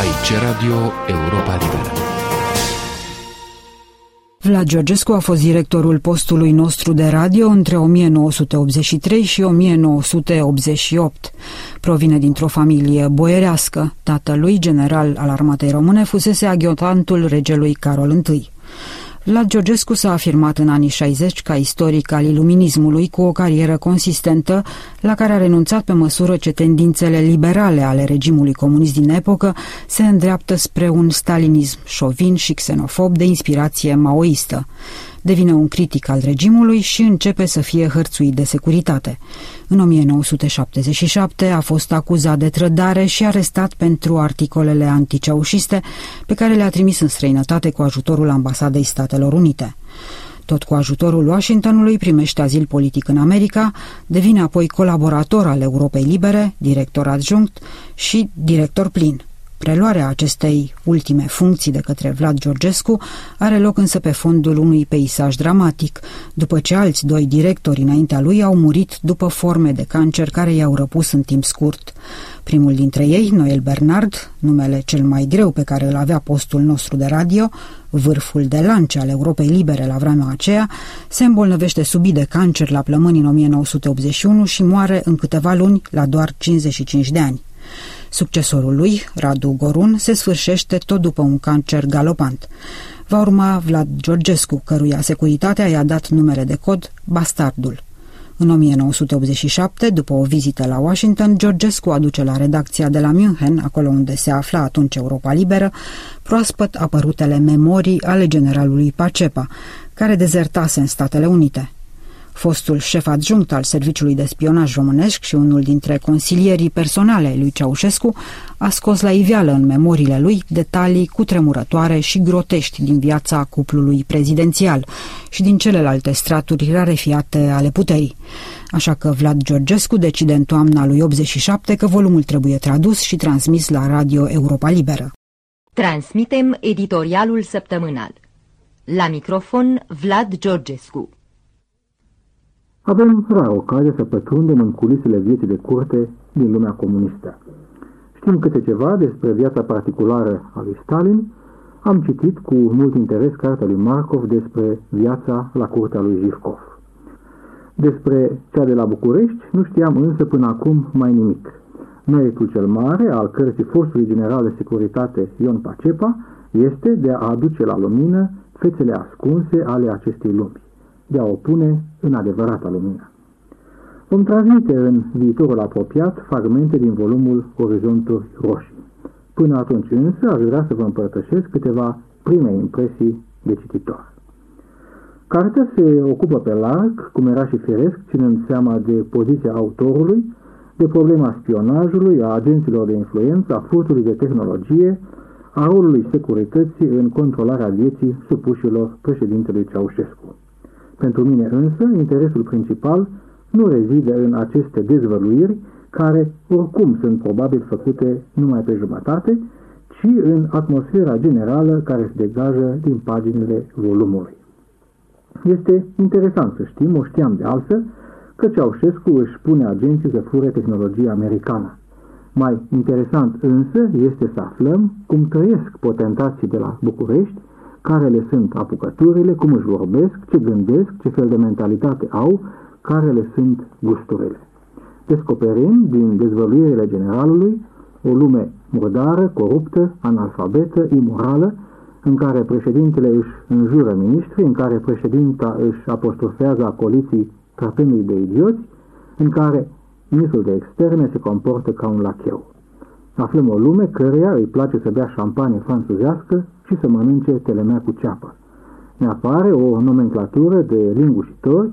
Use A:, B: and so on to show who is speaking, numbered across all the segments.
A: Aici Radio Europa Liberă.
B: Vlad Georgescu a fost directorul postului nostru de radio între 1983 și 1988. Provine dintr-o familie boierească. Tatălui, general al armatei române, fusese aghiotantul regelui Carol I. Vlad Georgescu s-a afirmat în anii 60 ca istoric al iluminismului cu o carieră consistentă la care a renunțat pe măsură ce tendințele liberale ale regimului comunist din epocă se îndreaptă spre un stalinism șovin și xenofob de inspirație maoistă devine un critic al regimului și începe să fie hărțuit de securitate. În 1977 a fost acuzat de trădare și arestat pentru articolele anticeușiste pe care le-a trimis în străinătate cu ajutorul Ambasadei Statelor Unite. Tot cu ajutorul Washingtonului primește azil politic în America, devine apoi colaborator al Europei Libere, director adjunct și director plin. Preluarea acestei ultime funcții de către Vlad Georgescu are loc însă pe fondul unui peisaj dramatic, după ce alți doi directori înaintea lui au murit după forme de cancer care i-au răpus în timp scurt. Primul dintre ei, Noel Bernard, numele cel mai greu pe care îl avea postul nostru de radio, vârful de lance al Europei Libere la vremea aceea, se îmbolnăvește subit de cancer la plămâni în 1981 și moare în câteva luni la doar 55 de ani. Succesorul lui, Radu Gorun, se sfârșește tot după un cancer galopant. Va urma Vlad Georgescu, căruia securitatea i-a dat numere de cod Bastardul. În 1987, după o vizită la Washington, Georgescu aduce la redacția de la München, acolo unde se afla atunci Europa Liberă, proaspăt apărutele memorii ale generalului Pacepa, care dezertase în Statele Unite. Fostul șef adjunct al Serviciului de Spionaj Românesc și unul dintre consilierii personale lui Ceaușescu a scos la iveală în memoriile lui detalii cutremurătoare și grotești din viața cuplului prezidențial și din celelalte straturi rarefiate ale puterii. Așa că Vlad Georgescu decide în toamna lui 87 că volumul trebuie tradus și transmis la Radio Europa Liberă.
C: Transmitem editorialul săptămânal. La microfon Vlad Georgescu.
D: Avem rar ocazie să pătrundem în culisele vieții de curte din lumea comunistă. Știm câte ceva despre viața particulară a lui Stalin, am citit cu mult interes cartea lui Markov despre viața la curtea lui Jivkov. Despre cea de la București nu știam însă până acum mai nimic. Meritul cel mare al cărții fostului general de securitate Ion Pacepa este de a aduce la lumină fețele ascunse ale acestei lumi de a o pune în adevărata lumină. Vom transmite în viitorul apropiat fragmente din volumul Orizonturi Roșii. Până atunci însă aș vrea să vă împărtășesc câteva prime impresii de cititor. Cartea se ocupă pe larg, cum era și firesc, ținând seama de poziția autorului, de problema spionajului, a agenților de influență, a furtului de tehnologie, a rolului securității în controlarea vieții supușilor președintelui Ceaușescu. Pentru mine însă, interesul principal nu rezide în aceste dezvăluiri, care oricum sunt probabil făcute numai pe jumătate, ci în atmosfera generală care se degajă din paginile volumului. Este interesant să știm, o știam de altfel, că Ceaușescu își pune agenții să fure tehnologia americană. Mai interesant însă este să aflăm cum trăiesc potentații de la București care le sunt apucăturile, cum își vorbesc, ce gândesc, ce fel de mentalitate au, care le sunt gusturile. Descoperim din dezvăluirile generalului o lume murdară, coruptă, analfabetă, imorală, în care președintele își înjură ministri, în care președinta își apostrofează acoliții tratându-i de idioți, în care ministrul de externe se comportă ca un lacheu. Aflăm o lume căreia îi place să bea șampanie franțuzească și să mănânce telemea cu ceapă. Ne apare o nomenclatură de lingușitori,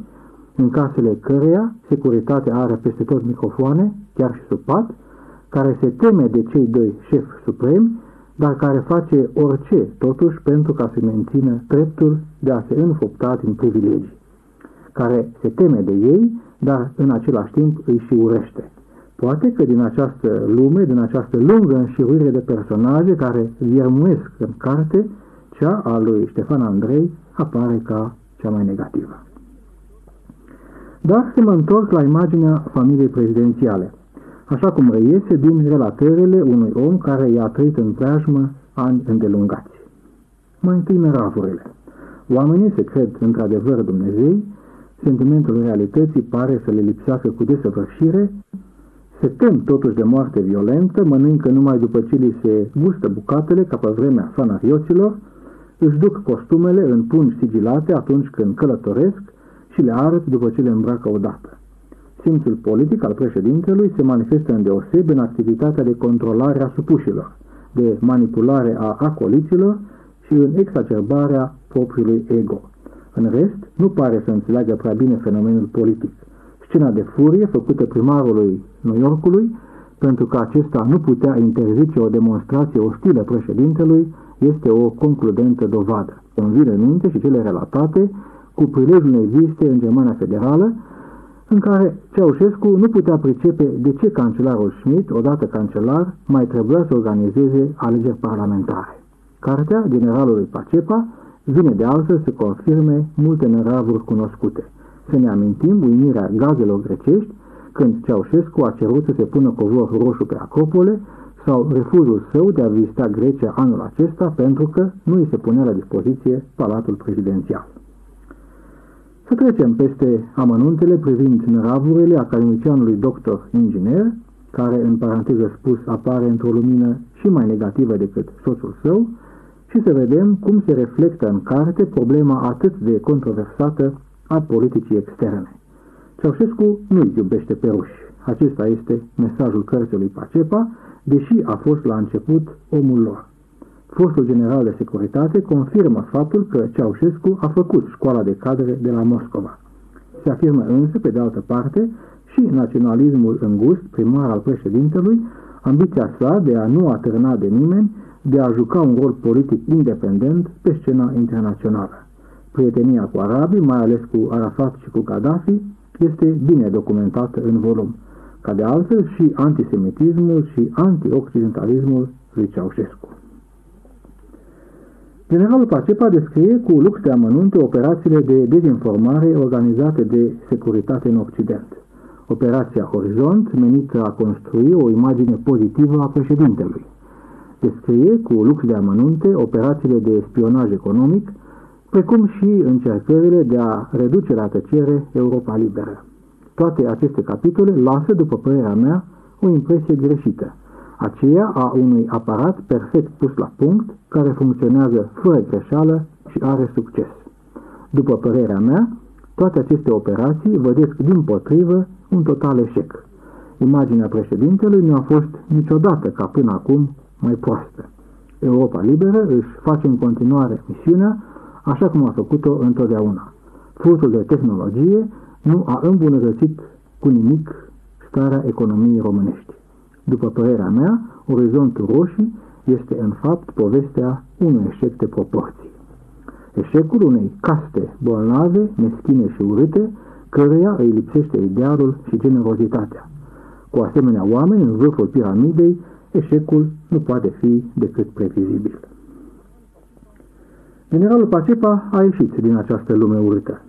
D: în casele căreia securitatea are peste tot microfoane, chiar și sub pat, care se teme de cei doi șefi supremi, dar care face orice, totuși, pentru ca să mențină dreptul de a se înfopta din privilegii, care se teme de ei, dar în același timp îi și urește. Poate că din această lume, din această lungă înșiruire de personaje care viermuiesc în carte, cea a lui Ștefan Andrei apare ca cea mai negativă. Dar să mă întorc la imaginea familiei prezidențiale. așa cum reiese din relatările unui om care i-a trăit în preajmă ani îndelungați. Mai întâi năravurile. Oamenii se cred într-adevăr Dumnezei, sentimentul realității pare să le lipsească cu desăvârșire, se tem totuși de moarte violentă, mănâncă numai după ce li se gustă bucatele, ca pe vremea fanarioților, își duc costumele în pungi sigilate atunci când călătoresc și le arăt după ce le îmbracă odată. Simțul politic al președintelui se manifestă în deoseb în activitatea de controlare a supușilor, de manipulare a acoliților și în exacerbarea propriului ego. În rest, nu pare să înțeleagă prea bine fenomenul politic. Scena de furie făcută primarului New Yorkului, pentru că acesta nu putea interzice o demonstrație ostilă președintelui, este o concludentă dovadă. Îmi vin în minte și cele relatate cu prilejul unei vizite în Germania Federală, în care Ceaușescu nu putea pricepe de ce cancelarul Schmidt, odată cancelar, mai trebuia să organizeze alegeri parlamentare. Cartea generalului Pacepa vine de altfel să confirme multe neravuri cunoscute. Să ne amintim uimirea gazelor grecești când Ceaușescu a cerut să se pună covor roșu pe Acropole sau refuzul său de a vizita Grecia anul acesta pentru că nu îi se punea la dispoziție palatul prezidențial. Să trecem peste amănuntele privind năravurile academicianului doctor inginer, care, în paranteză spus, apare într-o lumină și mai negativă decât soțul său, și să vedem cum se reflectă în carte problema atât de controversată a politicii externe. Ceaușescu nu-i iubește pe ruși. Acesta este mesajul cărții lui Pacepa, deși a fost la început omul lor. Fostul general de securitate confirmă faptul că Ceaușescu a făcut școala de cadre de la Moscova. Se afirmă însă, pe de altă parte, și naționalismul îngust primar al președintelui, ambiția sa de a nu atârna de nimeni, de a juca un rol politic independent pe scena internațională. Prietenia cu arabii, mai ales cu Arafat și cu Gaddafi, este bine documentată în volum, ca de altfel și antisemitismul și antioccidentalismul lui Ceaușescu. Generalul Pacepa descrie cu lux de amănunte operațiile de dezinformare organizate de securitate în Occident. Operația Horizont, menită a construi o imagine pozitivă a președintelui. Descrie cu lux de amănunte operațiile de spionaj economic, precum și încercările de a reduce la tăcere Europa liberă. Toate aceste capitole lasă, după părerea mea, o impresie greșită, aceea a unui aparat perfect pus la punct, care funcționează fără greșeală și are succes. După părerea mea, toate aceste operații vădesc din potrivă un total eșec. Imaginea președintelui nu a fost niciodată ca până acum mai proastă. Europa Liberă își face în continuare misiunea așa cum a făcut-o întotdeauna. Furtul de tehnologie nu a îmbunătățit cu nimic starea economiei românești. După părerea mea, orizontul roșii este în fapt povestea unui eșec de proporții. Eșecul unei caste bolnave, meschine și urâte, căreia îi lipsește idealul și generozitatea. Cu asemenea oameni în vârful piramidei, eșecul nu poate fi decât previzibil. Generalul Pacepa a ieșit din această lume urâtă.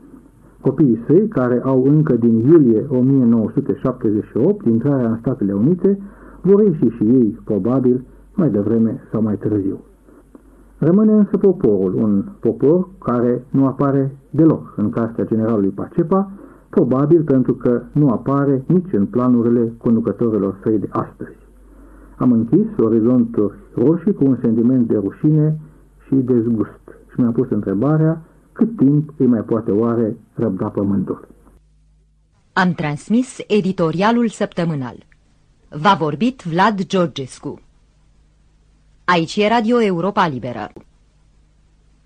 D: Copiii săi, care au încă din iulie 1978 intrarea în Statele Unite, vor ieși și ei, probabil, mai devreme sau mai târziu. Rămâne însă poporul, un popor care nu apare deloc în cartea generalului Pacepa, probabil pentru că nu apare nici în planurile conducătorilor săi de astăzi. Am închis orizontul roșii cu un sentiment de rușine și dezgust și mi-am pus întrebarea cât timp îi mai poate oare răbda pământul.
C: Am transmis editorialul săptămânal. V-a vorbit Vlad Georgescu. Aici e Radio Europa Liberă.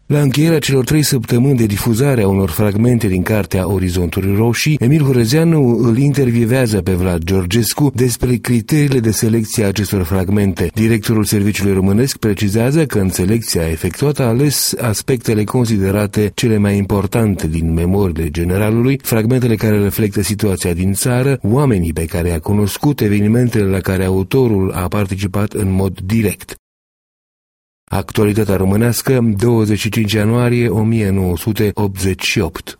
A: La încheierea celor trei săptămâni de difuzare a unor fragmente din cartea Orizonturi Roșii, Emil Horezeanu îl intervievează pe Vlad Georgescu despre criteriile de selecție a acestor fragmente. Directorul Serviciului Românesc precizează că în selecția efectuată a ales aspectele considerate cele mai importante din memoriile generalului, fragmentele care reflectă situația din țară, oamenii pe care a cunoscut, evenimentele la care autorul a participat în mod direct. Actualitatea românească, 25 ianuarie 1988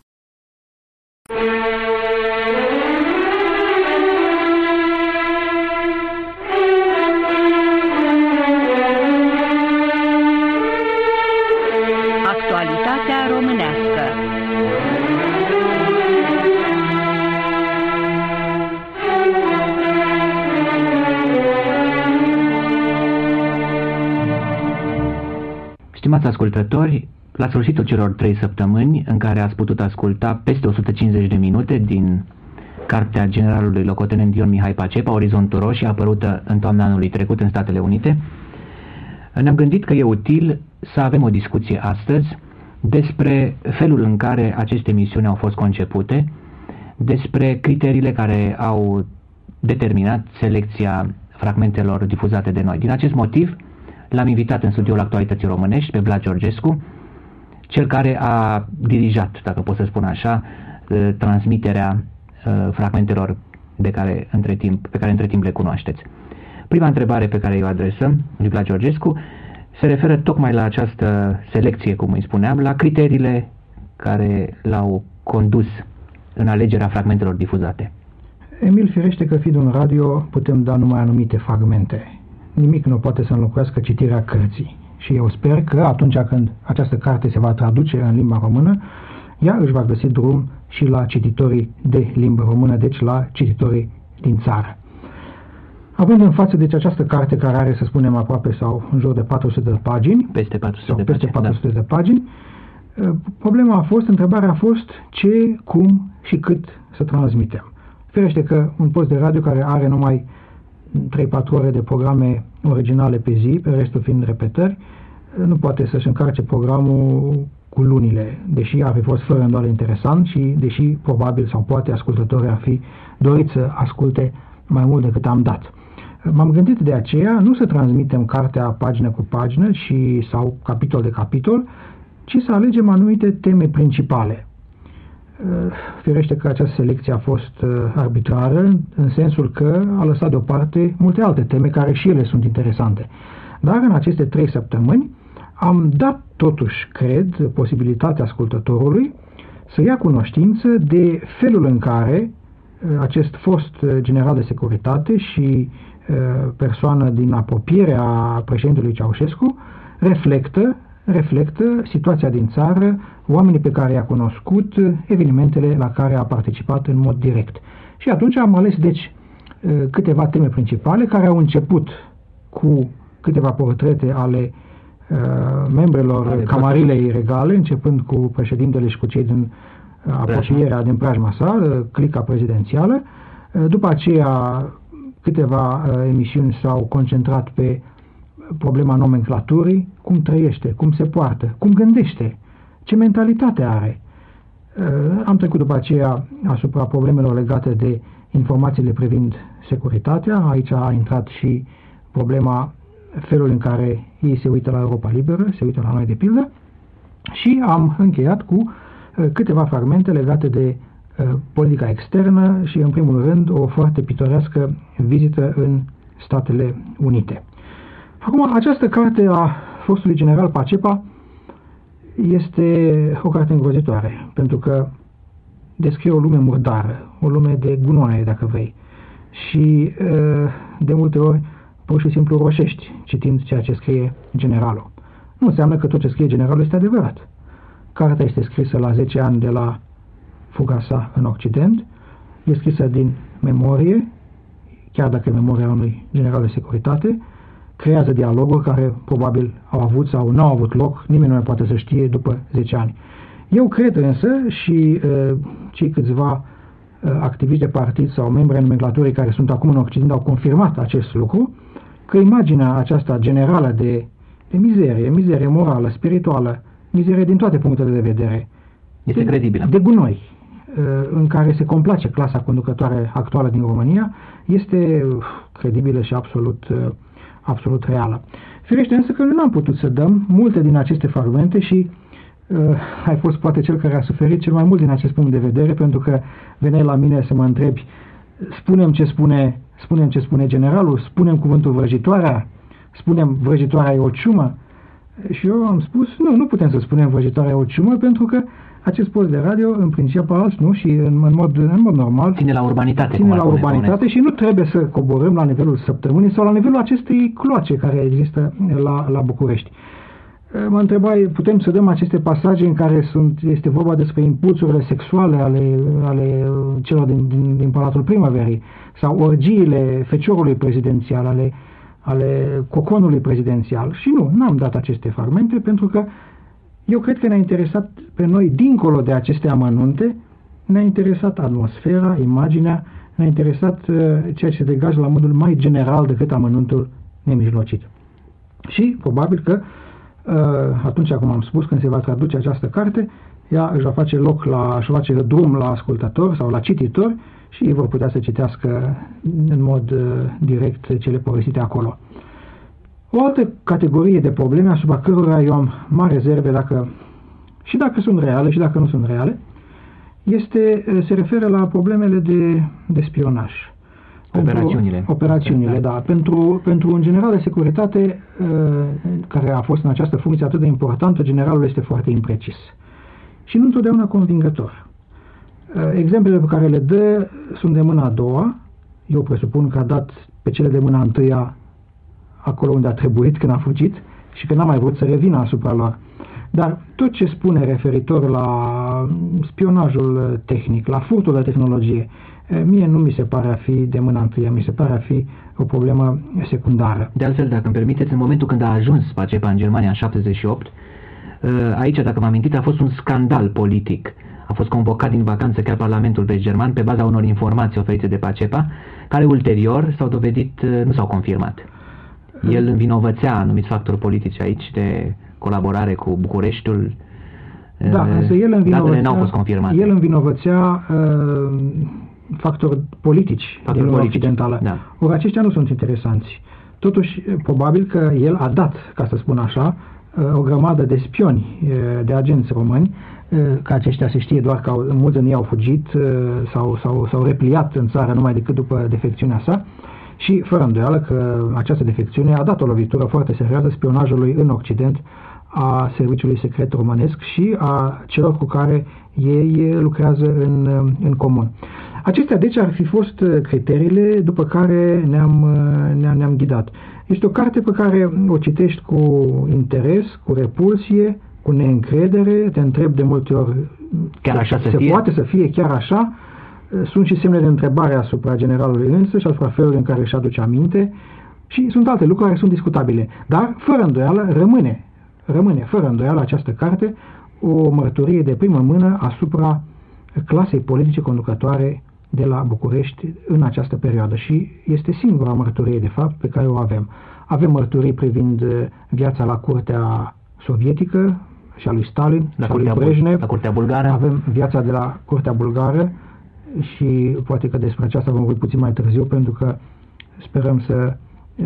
E: Stimați ascultători, la sfârșitul celor trei săptămâni în care ați putut asculta peste 150 de minute din cartea generalului locotenent Dion Mihai Pacepa, Orizontul Roșii, apărută în toamna anului trecut în Statele Unite, ne-am gândit că e util să avem o discuție astăzi despre felul în care aceste misiuni au fost concepute, despre criteriile care au determinat selecția fragmentelor difuzate de noi. Din acest motiv, l-am invitat în studioul Actualității Românești pe Vlad Georgescu, cel care a dirijat, dacă pot să spun așa, ă, transmiterea ă, fragmentelor de care între timp, pe care între timp le cunoașteți. Prima întrebare pe care o adresăm lui Vlad Georgescu se referă tocmai la această selecție, cum îi spuneam, la criteriile care l-au condus în alegerea fragmentelor difuzate.
F: Emil firește că fiind un radio putem da numai anumite fragmente. Nimic nu poate să înlocuiască citirea cărții. Și eu sper că atunci când această carte se va traduce în limba română, ea își va găsi drum și la cititorii de limbă română, deci la cititorii din țară. Având în față deci această carte care are, să spunem, aproape sau în jur de 400 de pagini,
E: peste 400
F: sau
E: de
F: peste
E: pagini,
F: 400 da. de pagini, ă, problema a fost, întrebarea a fost ce, cum și cât să transmitem. Firește că un post de radio care are numai 3-4 ore de programe originale pe zi, pe restul fiind repetări, nu poate să-și încarce programul cu lunile, deși ar fi fost fără îndoială interesant și deși probabil sau poate ascultătorii ar fi dorit să asculte mai mult decât am dat. M-am gândit de aceea nu să transmitem cartea pagină cu pagină și, sau capitol de capitol, ci să alegem anumite teme principale. Uh, firește că această selecție a fost uh, arbitrară, în sensul că a lăsat deoparte multe alte teme care și ele sunt interesante. Dar în aceste trei săptămâni am dat totuși, cred, posibilitatea ascultătorului să ia cunoștință de felul în care uh, acest fost general de securitate și persoană din apropierea președintelui Ceaușescu reflectă, reflectă situația din țară, oamenii pe care i-a cunoscut, evenimentele la care a participat în mod direct. Și atunci am ales, deci, câteva teme principale care au început cu câteva portrete ale uh, membrelor ale camarilei regale, începând cu președintele și cu cei din apropierea din preajma sa, clica prezidențială. După aceea, câteva uh, emisiuni s-au concentrat pe problema nomenclaturii, cum trăiește, cum se poartă, cum gândește, ce mentalitate are. Uh, am trecut după aceea asupra problemelor legate de informațiile privind securitatea. Aici a intrat și problema felului în care ei se uită la Europa Liberă, se uită la noi de pildă. Și am încheiat cu uh, câteva fragmente legate de uh, politica externă și, în primul rând, o foarte pitorească vizită în Statele Unite. Acum, această carte a fostului general Pacepa este o carte îngrozitoare, pentru că descrie o lume murdară, o lume de gunoaie, dacă vrei. Și de multe ori, pur și simplu roșești citind ceea ce scrie generalul. Nu înseamnă că tot ce scrie generalul este adevărat. Cartea este scrisă la 10 ani de la fuga sa în Occident, e scrisă din memorie, chiar dacă e memoria unui general de securitate, creează dialoguri care probabil au avut sau nu au avut loc, nimeni nu mai poate să știe după 10 ani. Eu cred însă și uh, cei câțiva uh, activiști de partid sau membri ai nomenclaturii care sunt acum în Occident au confirmat acest lucru, că imaginea aceasta generală de, de mizerie, mizerie morală, spirituală, mizerie din toate punctele de vedere,
E: este
F: de,
E: credibilă.
F: De gunoi, uh, în care se complace clasa conducătoare actuală din România, este uh, credibilă și absolut uh, absolut reală. Firește însă că nu am putut să dăm multe din aceste fragmente și uh, ai fost poate cel care a suferit cel mai mult din acest punct de vedere, pentru că veneai la mine să mă întrebi, spunem ce spune, spunem ce spune generalul, spunem cuvântul vrăjitoarea, spunem vrăjitoarea e o ciumă, și eu am spus, nu, nu putem să spunem vrăjitoarea e o ciumă, pentru că acest post de radio, în principal, nu, și în, în, mod, în mod normal,
E: ține la urbanitate.
F: Ține la urbanitate și nu trebuie să coborâm la nivelul săptămânii sau la nivelul acestei cloace care există la, la București. Mă întrebai, putem să dăm aceste pasaje în care sunt, este vorba despre impulsurile sexuale ale, ale celor din, din, din Palatul Primăverii sau orgiile feciorului prezidențial, ale, ale coconului prezidențial. Și nu, n-am dat aceste fragmente pentru că eu cred că ne-a interesat pe noi, dincolo de aceste amănunte, ne-a interesat atmosfera, imaginea, ne-a interesat uh, ceea ce se degajă la modul mai general decât amănuntul nemijlocit. Și probabil că uh, atunci, cum am spus, când se va traduce această carte, ea își va face loc la, își va face drum la ascultător sau la cititor și ei vor putea să citească în mod uh, direct cele povestite acolo. O altă categorie de probleme asupra cărora eu am mari rezerve dacă, și dacă sunt reale și dacă nu sunt reale, este, uh, se referă la problemele de, de spionaj.
E: Operațiunile.
F: Pentru, operațiunile, da. Pentru, pentru un general de securitate uh, care a fost în această funcție atât de importantă, generalul este foarte imprecis. Și nu întotdeauna convingător. Uh, exemplele pe care le dă sunt de mâna a doua. Eu presupun că a dat pe cele de mâna a întâia acolo unde a trebuit când a fugit și că n-a mai vrut să revină asupra lor. Dar tot ce spune referitor la spionajul tehnic, la furtul de tehnologie, mie nu mi se pare a fi de mâna întâia, mi se pare a fi o problemă secundară.
E: De altfel, dacă îmi permiteți, în momentul când a ajuns Pacepa în Germania în 78, aici, dacă m-am amintit, a fost un scandal politic. A fost convocat din vacanță chiar Parlamentul Vest German pe baza unor informații oferite de Pacepa, care ulterior s-au dovedit, nu s-au confirmat. El învinovățea anumiți factori politici aici de colaborare cu Bucureștiul.
F: Da, însă el învinovățea,
E: n-au fost confirmate.
F: El învinovățea uh, factori politici factori din lumea occidentală. Da. Ori aceștia nu sunt interesanți. Totuși, probabil că el a dat, ca să spun așa, uh, o grămadă de spioni, uh, de agenți români, uh, că aceștia se știe doar că au, mulți din ei au fugit sau s-au repliat în țară numai decât după defecțiunea sa și fără îndoială că această defecțiune a dat o lovitură foarte serioasă spionajului în Occident a serviciului secret românesc și a celor cu care ei lucrează în, în comun. Acestea deci ar fi fost criteriile după care ne-am, ne-am, ne-am ghidat. Este o carte pe care o citești cu interes, cu repulsie, cu neîncredere, te întreb de multe ori
E: chiar așa
F: se
E: fie?
F: poate să fie chiar așa, sunt și semne de întrebare asupra generalului însă și asupra felului în care își aduce aminte și sunt alte lucruri care sunt discutabile. Dar, fără îndoială, rămâne, rămâne fără îndoială această carte o mărturie de primă mână asupra clasei politice conducătoare de la București în această perioadă și este singura mărturie, de fapt, pe care o avem. Avem mărturii privind viața la curtea sovietică și a lui Stalin
E: la
F: și a lui Brejnev.
E: La curtea bulgară.
F: Avem viața de la curtea bulgară și poate că despre aceasta vom vorbi puțin mai târziu, pentru că sperăm să uh,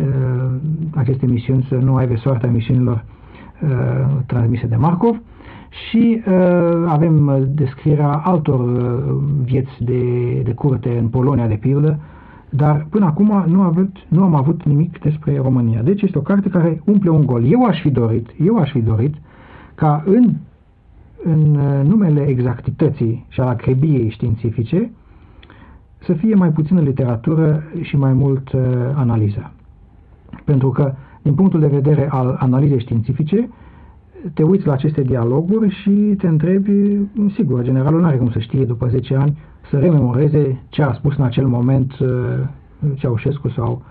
F: aceste emisiuni să nu aibă soarta emisiunilor uh, transmise de Markov și uh, avem descrierea altor uh, vieți de, de curte în Polonia, de pildă, dar până acum nu, avut, nu am avut nimic despre România. Deci este o carte care umple un gol. Eu aș fi dorit, eu aș fi dorit ca în în uh, numele exactității și al acribiei științifice să fie mai puțină literatură și mai mult uh, analiză. Pentru că, din punctul de vedere al analizei științifice, te uiți la aceste dialoguri și te întrebi, sigur, generalul nu are cum să știe după 10 ani să rememoreze ce a spus în acel moment uh, Ceaușescu sau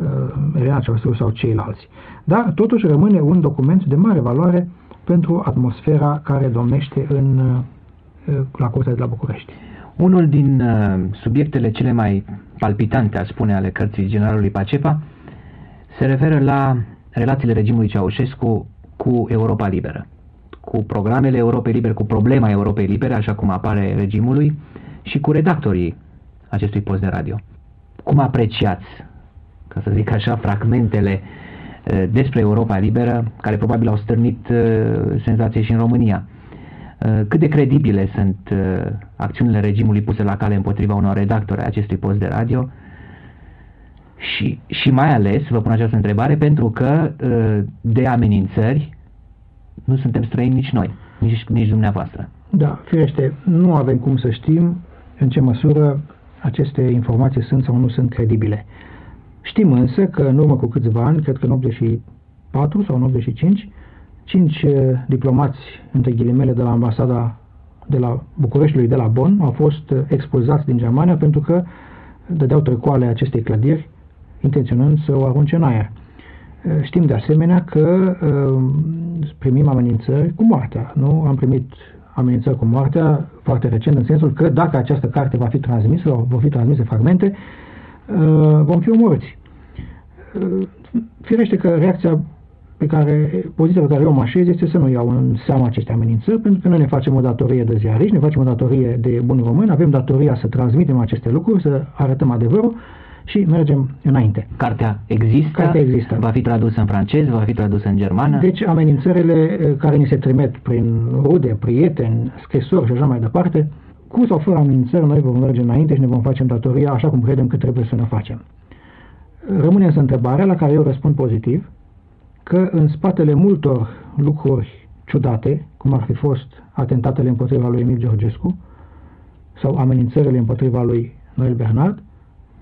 F: uh, Elena Ceaușescu sau ceilalți. Dar totuși rămâne un document de mare valoare pentru atmosfera care domnește în, uh, la Curtea de la București.
E: Unul din uh, subiectele cele mai palpitante, a spune, ale cărții generalului Pacepa, se referă la relațiile regimului Ceaușescu cu Europa Liberă, cu programele Europei Libere, cu problema Europei Libere, așa cum apare regimului, și cu redactorii acestui post de radio. Cum apreciați, ca să zic așa, fragmentele uh, despre Europa Liberă, care probabil au stârnit uh, senzație și în România? Uh, cât de credibile sunt uh, acțiunile regimului puse la cale împotriva unor redactori ai acestui post de radio și, și mai ales vă pun această întrebare pentru că uh, de amenințări nu suntem străini nici noi, nici, nici dumneavoastră.
F: Da, firește, nu avem cum să știm în ce măsură aceste informații sunt sau nu sunt credibile. Știm însă că în urmă cu câțiva ani, cred că în 84 sau în 85, cinci uh, diplomați, între ghilimele, de la ambasada de la Bucureștiului de la Bonn au fost uh, expulzați din Germania pentru că dădeau trecoale acestei clădiri, intenționând să o arunce în aer. Știm de asemenea că primim amenințări cu moartea. Nu am primit amenințări cu moartea foarte recent, în sensul că dacă această carte va fi transmisă, sau vor fi transmise fragmente, vom fi omorâți. Firește că reacția pe care, poziția pe care eu mă așez este să nu iau în seama aceste amenințări, pentru că noi ne facem o datorie de ziariști, ne facem o datorie de buni români, avem datoria să transmitem aceste lucruri, să arătăm adevărul și mergem înainte.
E: Cartea există,
F: Cartea există.
E: va fi tradusă în francez, va fi tradusă în germană.
F: Deci amenințările eh, care ni se trimit prin rude, prieteni, scrisori și așa mai departe, cu sau fără amenințări, noi vom merge înainte și ne vom face datoria așa cum credem că trebuie să ne facem. Rămâne însă întrebarea la care eu răspund pozitiv, că în spatele multor lucruri ciudate, cum ar fi fost atentatele împotriva lui Emil Georgescu sau amenințările împotriva lui Noel Bernard,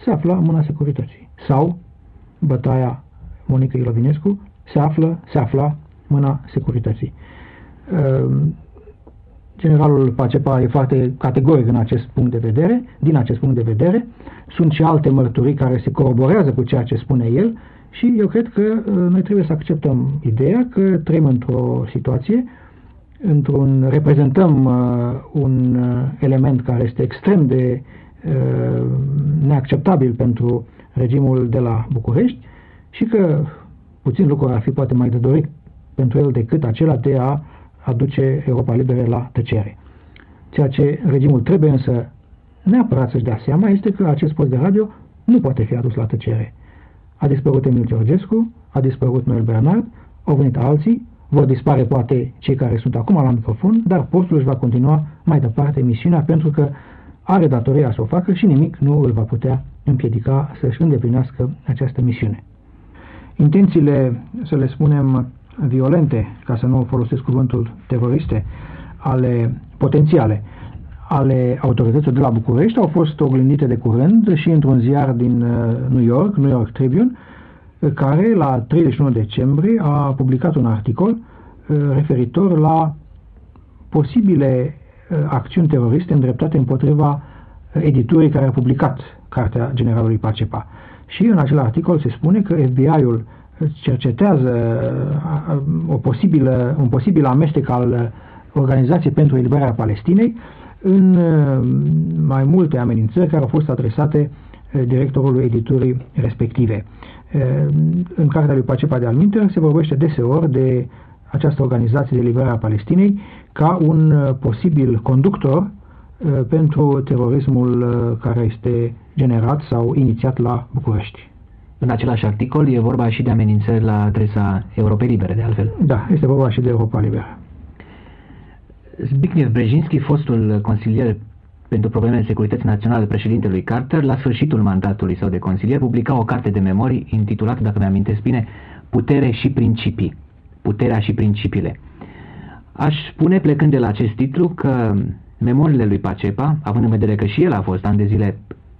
F: se află în mâna securității. Sau bătaia Monica Ilovinescu se află, se afla mâna securității. Ehm, generalul Pacepa e foarte categoric în acest punct de vedere, din acest punct de vedere. Sunt și alte mărturii care se coroborează cu ceea ce spune el și eu cred că uh, noi trebuie să acceptăm ideea că trăim într-o situație, într-un reprezentăm uh, un uh, element care este extrem de neacceptabil pentru regimul de la București și că puțin lucruri ar fi poate mai de dorit pentru el decât acela de a aduce Europa Liberă la tăcere. Ceea ce regimul trebuie însă neapărat să-și dea seama este că acest post de radio nu poate fi adus la tăcere. A dispărut Emil Georgescu, a dispărut Noel Bernard, au venit alții, vor dispare poate cei care sunt acum la microfon, dar postul își va continua mai departe misiunea pentru că are datoria să o facă și nimic nu îl va putea împiedica să-și îndeplinească această misiune. Intențiile, să le spunem, violente, ca să nu folosesc cuvântul teroriste, ale potențiale, ale autorităților de la București au fost oglindite de curând și într-un ziar din uh, New York, New York Tribune, uh, care la 31 decembrie a publicat un articol uh, referitor la posibile acțiuni teroriste îndreptate împotriva editurii care a publicat Cartea Generalului Pacepa. Și în acel articol se spune că FBI-ul cercetează o posibilă, un posibil amestec al Organizației pentru Eliberarea Palestinei în uh, mai multe amenințări care au fost adresate uh, directorului editurii respective. Uh, în cartea lui Pacepa de Alminter se vorbește deseori de această organizație de liberare a Palestinei ca un posibil conductor pentru terorismul care este generat sau inițiat la București.
E: În același articol e vorba și de amenințări la adresa Europei Libere, de altfel.
F: Da, este vorba și de Europa Liberă.
E: Zbigniew Brzezinski, fostul consilier pentru problemele securității naționale președintelui Carter, la sfârșitul mandatului său de consilier, publica o carte de memorii intitulată, dacă mi-amintesc bine, Putere și principii. Puterea și principiile. Aș spune, plecând de la acest titlu, că memoriile lui Pacepa, având în vedere că și el a fost ani de zile,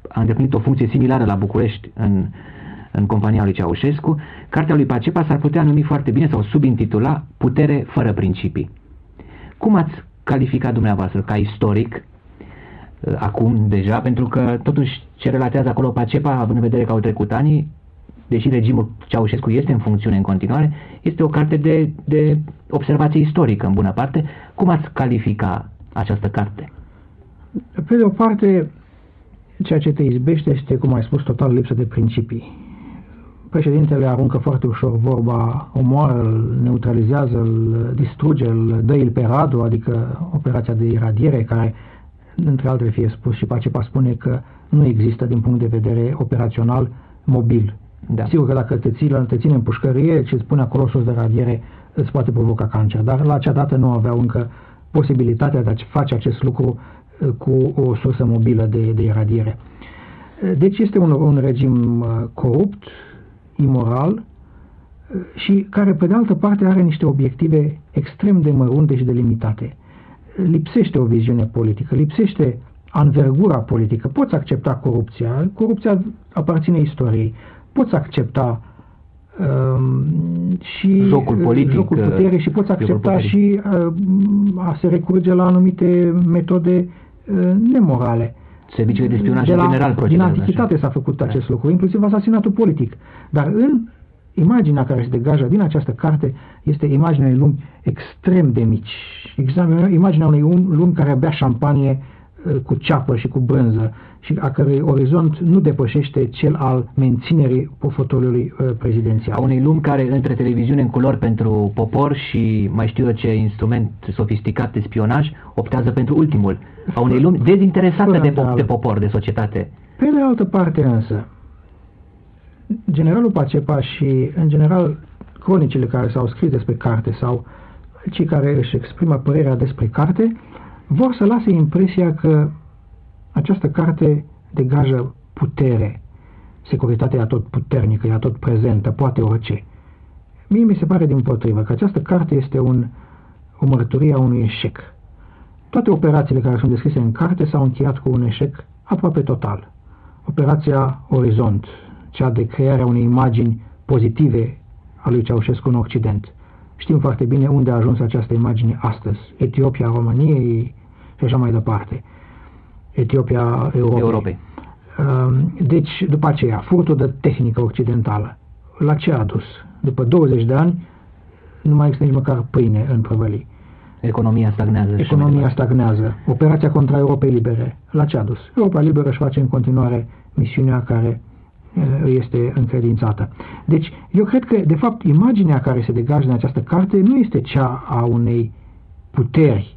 E: a îndeplinit o funcție similară la București în, în compania lui Ceaușescu, cartea lui Pacepa s-ar putea numi foarte bine sau subintitula Putere fără principii. Cum ați calificat dumneavoastră ca istoric uh, acum deja, pentru că totuși ce relatează acolo Pacepa, având în vedere că au trecut ani, deși regimul Ceaușescu este în funcțiune în continuare, este o carte de, de observație istorică în bună parte. Cum ați califica această carte?
F: Pe de o parte, ceea ce te izbește este, cum ai spus, total lipsă de principii președintele aruncă foarte ușor vorba, omoară, îl neutralizează, îl distruge, îl dă il pe radu, adică operația de iradiere, care, între altele fie spus, și Pacepa spune că nu există din punct de vedere operațional mobil. Da. Sigur că dacă te, ții, te ține în pușcărie și îți pune acolo sus de radiere, îți poate provoca cancer. Dar la acea dată nu aveau încă posibilitatea de a face acest lucru uh, cu o sursă mobilă de, de iradiere. Deci este un, un regim uh, corupt, imoral și care, pe de altă parte, are niște obiective extrem de mărunte și de limitate. Lipsește o viziune politică, lipsește anvergura politică. Poți accepta corupția, corupția aparține istoriei, poți accepta um, și
E: jocul politic,
F: jocul putere și poți accepta și uh, a se recurge la anumite metode uh, nemorale.
E: Serviciile de spionaj de la,
F: general
E: Din
F: antichitate s-a făcut da. acest lucru, inclusiv asasinatul politic. Dar în imaginea care se degajă din această carte este imaginea unei lumi extrem de mici. Imaginea unei lumi care bea șampanie uh, cu ceapă și cu brânză și a cărui orizont nu depășește cel al menținerii fotoliului uh, prezidențial.
E: A unei lumi care între televiziune în culori pentru popor și mai știu eu ce instrument sofisticat de spionaj optează pentru ultimul. A unei lumi dezinteresate de, po- de popor, de societate.
F: Pe de altă parte însă, generalul Pacepa și, în general, cronicile care s-au scris despre carte sau cei care își exprimă părerea despre carte, vor să lase impresia că această carte degajă putere, securitatea tot puternică, ea tot prezentă, poate orice. Mie mi se pare din potrivă că această carte este un, o mărturie a unui eșec. Toate operațiile care sunt descrise în carte s-au încheiat cu un eșec aproape total. Operația Orizont, cea de crearea unei imagini pozitive a lui Ceaușescu în Occident. Știm foarte bine unde a ajuns această imagine astăzi. Etiopia, României și așa mai departe. Etiopia, Europei. Europei. Ehm, deci, după aceea, furtul de tehnică occidentală. La ce a dus? După 20 de ani, nu mai există nici măcar pâine în prăvălii.
E: Economia stagnează.
F: Economia stagnează. Operația contra Europei Libere. La ce a dus? Europa Liberă își face în continuare misiunea care îi este încredințată. Deci, eu cred că, de fapt, imaginea care se degajă în această carte nu este cea a unei puteri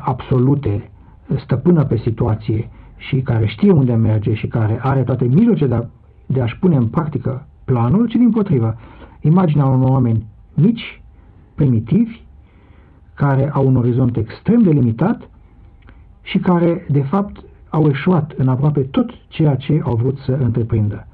F: absolute, stăpână pe situație și care știe unde merge și care are toate mijloace de, a, de a-și pune în practică planul, ci din potrivă. Imaginea unor oameni mici, primitivi, care au un orizont extrem de limitat și care, de fapt, au eșuat în aproape tot ceea ce au vrut să întreprindă.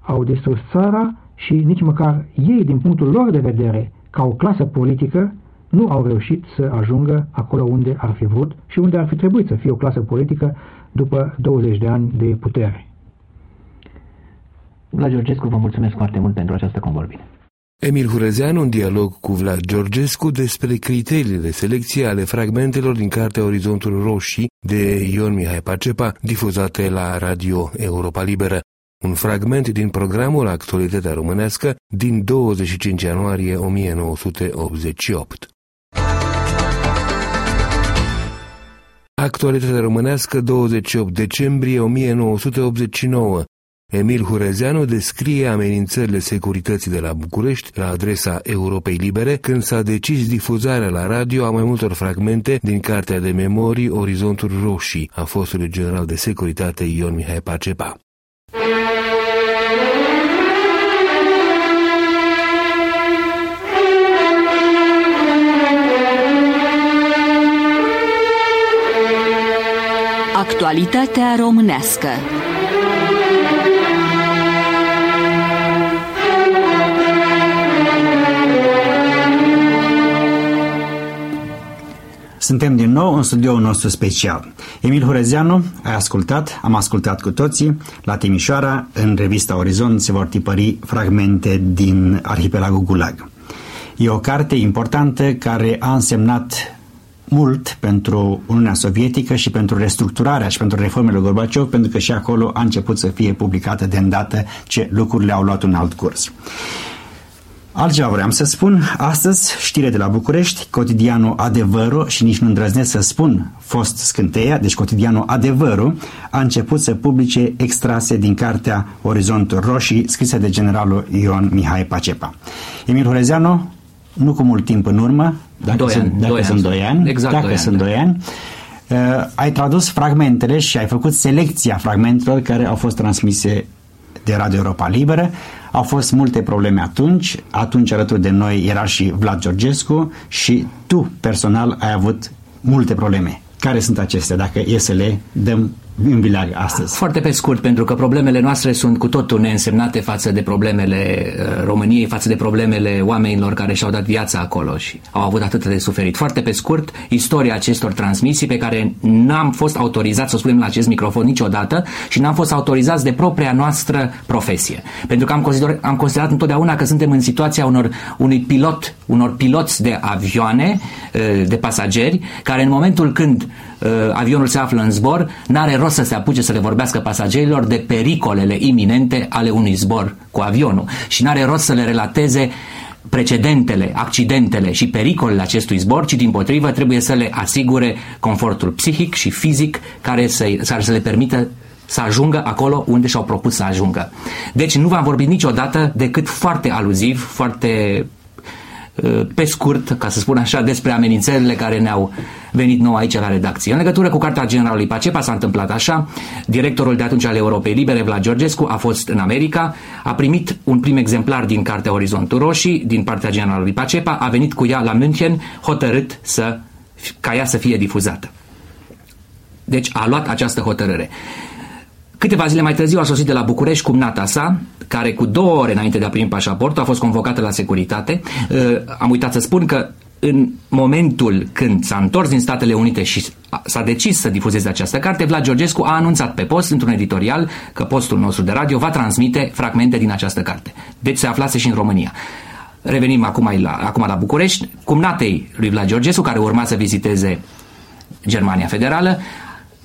F: Au distrus țara și nici măcar ei, din punctul lor de vedere, ca o clasă politică, nu au reușit să ajungă acolo unde ar fi vrut și unde ar fi trebuit să fie o clasă politică după 20 de ani de putere.
E: Vlad Georgescu, vă mulțumesc foarte mult pentru această convorbire.
A: Emil Hurezeanu în dialog cu Vlad Georgescu despre criteriile de selecție ale fragmentelor din Cartea Orizontul Roșii de Ion Mihai Pacepa, difuzate la Radio Europa Liberă. Un fragment din programul Actualitatea Românească din 25 ianuarie 1988. Actualitatea românească 28 decembrie 1989 Emil Hurezeanu descrie amenințările securității de la București la adresa Europei Libere când s-a decis difuzarea la radio a mai multor fragmente din cartea de memorii Orizonturi Roșii a fostului general de securitate Ion Mihai Pacepa.
G: Actualitatea românească
H: Suntem din nou în studioul nostru special. Emil Horezianu, ai ascultat, am ascultat cu toții, la Timișoara, în revista Orizont se vor tipări fragmente din arhipelagul Gulag. E o carte importantă care a însemnat mult pentru Uniunea Sovietică și pentru restructurarea și pentru reformele Gorbaciov, pentru că și acolo a început să fie publicată de îndată ce lucrurile au luat un alt curs. Altceva vreau să spun, astăzi știre de la București, cotidianul Adevărul și nici nu îndrăznesc să spun fost scânteia, deci cotidianul Adevărul a început să publice extrase din cartea Orizont Roșii scrisă de generalul Ion Mihai Pacepa. Emil Horezeanu, nu cu mult timp în urmă, dacă doi sunt, ani, dacă doi sunt doi ani, exact dacă doi sunt ani, doi ani, uh, ai tradus fragmentele și ai făcut selecția fragmentelor care au fost transmise de Radio Europa Liberă. Au fost multe probleme atunci. Atunci alături de noi era și Vlad Georgescu și tu personal ai avut multe probleme. Care sunt acestea, dacă e să le dăm în vileag astăzi?
E: Foarte pe scurt, pentru că problemele noastre sunt cu totul neînsemnate față de problemele uh, României, față de problemele oamenilor care și-au dat viața acolo și au avut atât de suferit. Foarte pe scurt, istoria acestor transmisii pe care n-am fost autorizați să o spunem la acest microfon niciodată și n-am fost autorizați de propria noastră profesie. Pentru că am considerat, am considerat întotdeauna că suntem în situația unor, unui pilot, unor piloți de avioane, uh, de pasageri, care în momentul când
I: uh, avionul se află în zbor, n-are rost să se apuce să le vorbească pasagerilor de pericolele iminente ale unui zbor cu avionul și n-are rost să le relateze precedentele, accidentele și pericolele acestui zbor, ci din potrivă trebuie să le asigure confortul psihic și fizic care să, să le permită să ajungă acolo unde și-au propus să ajungă. Deci nu v-am vorbit niciodată decât foarte aluziv, foarte uh, pe scurt, ca să spun așa, despre amenințările care ne-au venit nou aici la redacție. În legătură cu Cartea Generalului Pacepa s-a întâmplat așa. Directorul de atunci al Europei Libere, Vlad Georgescu, a fost în America, a primit un prim exemplar din Cartea Orizontul Roșii, din partea Generalului Pacepa, a venit cu ea la München, hotărât să, ca ea să fie difuzată. Deci a luat această hotărâre. Câteva zile mai târziu a sosit de la București cumnata sa, care cu două ore înainte de a primi pașaportul a fost convocată la securitate. Uh, am uitat să spun că în momentul când s-a întors din Statele Unite și s-a decis să difuzeze această carte, Vlad Georgescu a anunțat pe post, într-un editorial, că postul nostru de radio va transmite fragmente din această carte. Deci se aflase și în România. Revenim acum la, acum la București. Cumnatei lui Vlad Georgescu, care urma să viziteze Germania Federală,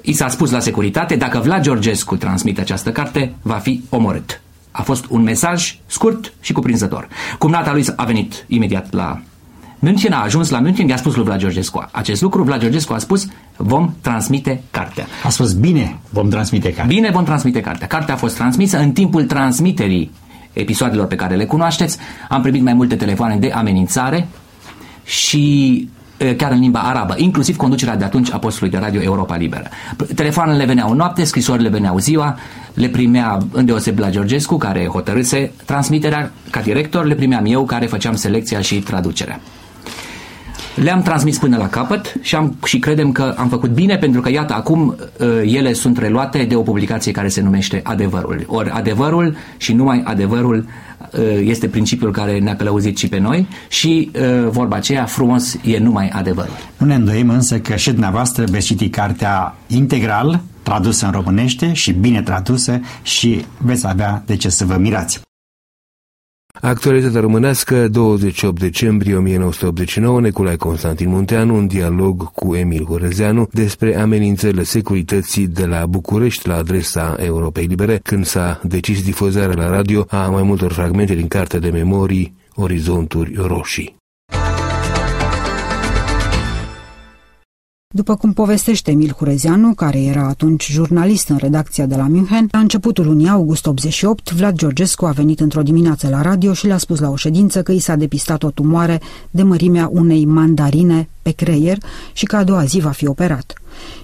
I: I s-a spus la securitate, dacă Vlad Georgescu transmite această carte, va fi omorât. A fost un mesaj scurt și cuprinzător. Cumnata lui a venit imediat la München, a ajuns la München, i-a spus lui Vlad Georgescu acest lucru. Vlad Georgescu a spus, vom transmite cartea.
H: A spus, bine, vom transmite cartea.
I: Bine, vom transmite cartea. Cartea a fost transmisă în timpul transmiterii episoadelor pe care le cunoașteți. Am primit mai multe telefoane de amenințare și chiar în limba arabă, inclusiv conducerea de atunci a postului de radio Europa Liberă. Telefoanele veneau noapte, scrisorile veneau ziua, le primea îndeoseb la Georgescu, care hotărâse transmiterea ca director, le primeam eu, care făceam selecția și traducerea. Le-am transmis până la capăt și, am, și credem că am făcut bine pentru că, iată, acum ele sunt reluate de o publicație care se numește Adevărul. Ori adevărul și numai adevărul Uh, este principiul care ne-a călăuzit și pe noi și uh, vorba aceea frumos e numai adevărul.
H: Nu ne îndoim însă că și dumneavoastră veți citi cartea integral, tradusă în românește și bine tradusă și veți avea de ce să vă mirați.
A: Actualitatea românească, 28 decembrie 1989, Neculai Constantin Munteanu, un dialog cu Emil Horezeanu despre amenințările securității de la București la adresa Europei Libere, când s-a decis difuzarea la radio a mai multor fragmente din cartea de memorii Orizonturi Roșii.
B: După cum povestește Emil Hurezeanu, care era atunci jurnalist în redacția de la München, la începutul lunii august 88, Vlad Georgescu a venit într-o dimineață la radio și le-a spus la o ședință că i s-a depistat o tumoare de mărimea unei mandarine pe creier și că a doua zi va fi operat.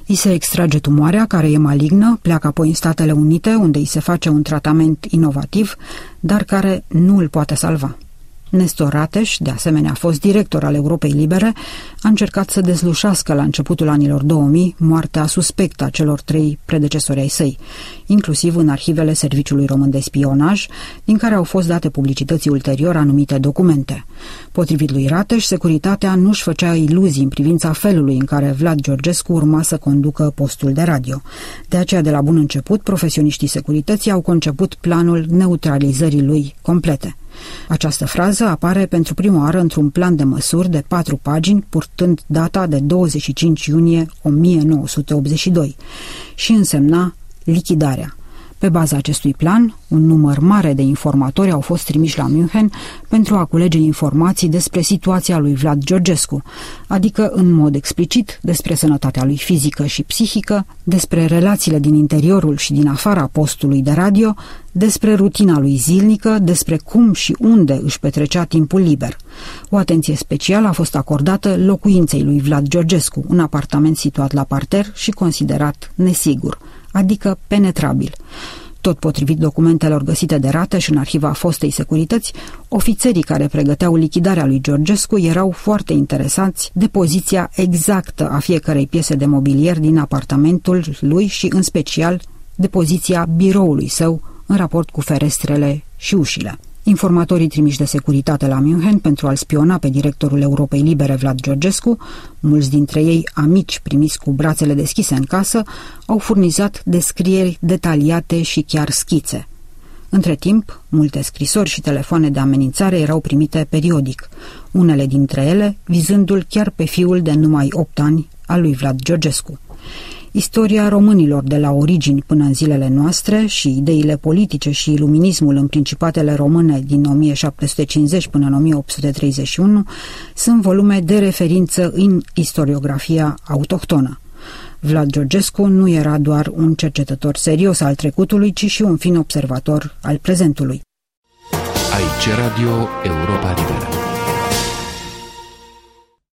B: I se extrage tumoarea, care e malignă, pleacă apoi în Statele Unite, unde îi se face un tratament inovativ, dar care nu îl poate salva. Nestor Rateș, de asemenea a fost director al Europei Libere, a încercat să dezlușească la începutul anilor 2000 moartea suspectă a celor trei predecesori ai săi, inclusiv în arhivele Serviciului Român de Spionaj, din care au fost date publicității ulterior anumite documente. Potrivit lui Rateș, securitatea nu-și făcea iluzii în privința felului în care Vlad Georgescu urma să conducă postul de radio. De aceea, de la bun început, profesioniștii securității au conceput planul neutralizării lui complete. Această frază apare pentru prima oară într-un plan de măsuri de patru pagini, purtând data de 25 iunie 1982 și însemna lichidarea. Pe baza acestui plan, un număr mare de informatori au fost trimiși la München pentru a culege informații despre situația lui Vlad Georgescu, adică în mod explicit despre sănătatea lui fizică și psihică, despre relațiile din interiorul și din afara postului de radio, despre rutina lui zilnică, despre cum și unde își petrecea timpul liber. O atenție specială a fost acordată locuinței lui Vlad Georgescu, un apartament situat la parter și considerat nesigur adică penetrabil. Tot potrivit documentelor găsite de rată și în arhiva fostei securități, ofițerii care pregăteau lichidarea lui Georgescu erau foarte interesați de poziția exactă a fiecărei piese de mobilier din apartamentul lui și, în special, de poziția biroului său în raport cu ferestrele și ușile. Informatorii trimiși de securitate la München pentru a-l spiona pe directorul Europei Libere Vlad Georgescu, mulți dintre ei amici primiți cu brațele deschise în casă, au furnizat descrieri detaliate și chiar schițe. Între timp, multe scrisori și telefoane de amenințare erau primite periodic, unele dintre ele vizându-l chiar pe fiul de numai 8 ani al lui Vlad Georgescu. Istoria românilor de la origini până în zilele noastre și ideile politice și iluminismul în principatele române din 1750 până în 1831 sunt volume de referință în istoriografia autohtonă. Vlad Georgescu nu era doar un cercetător serios al trecutului, ci și un fin observator al prezentului.
A: Aici Radio Europa Liberă.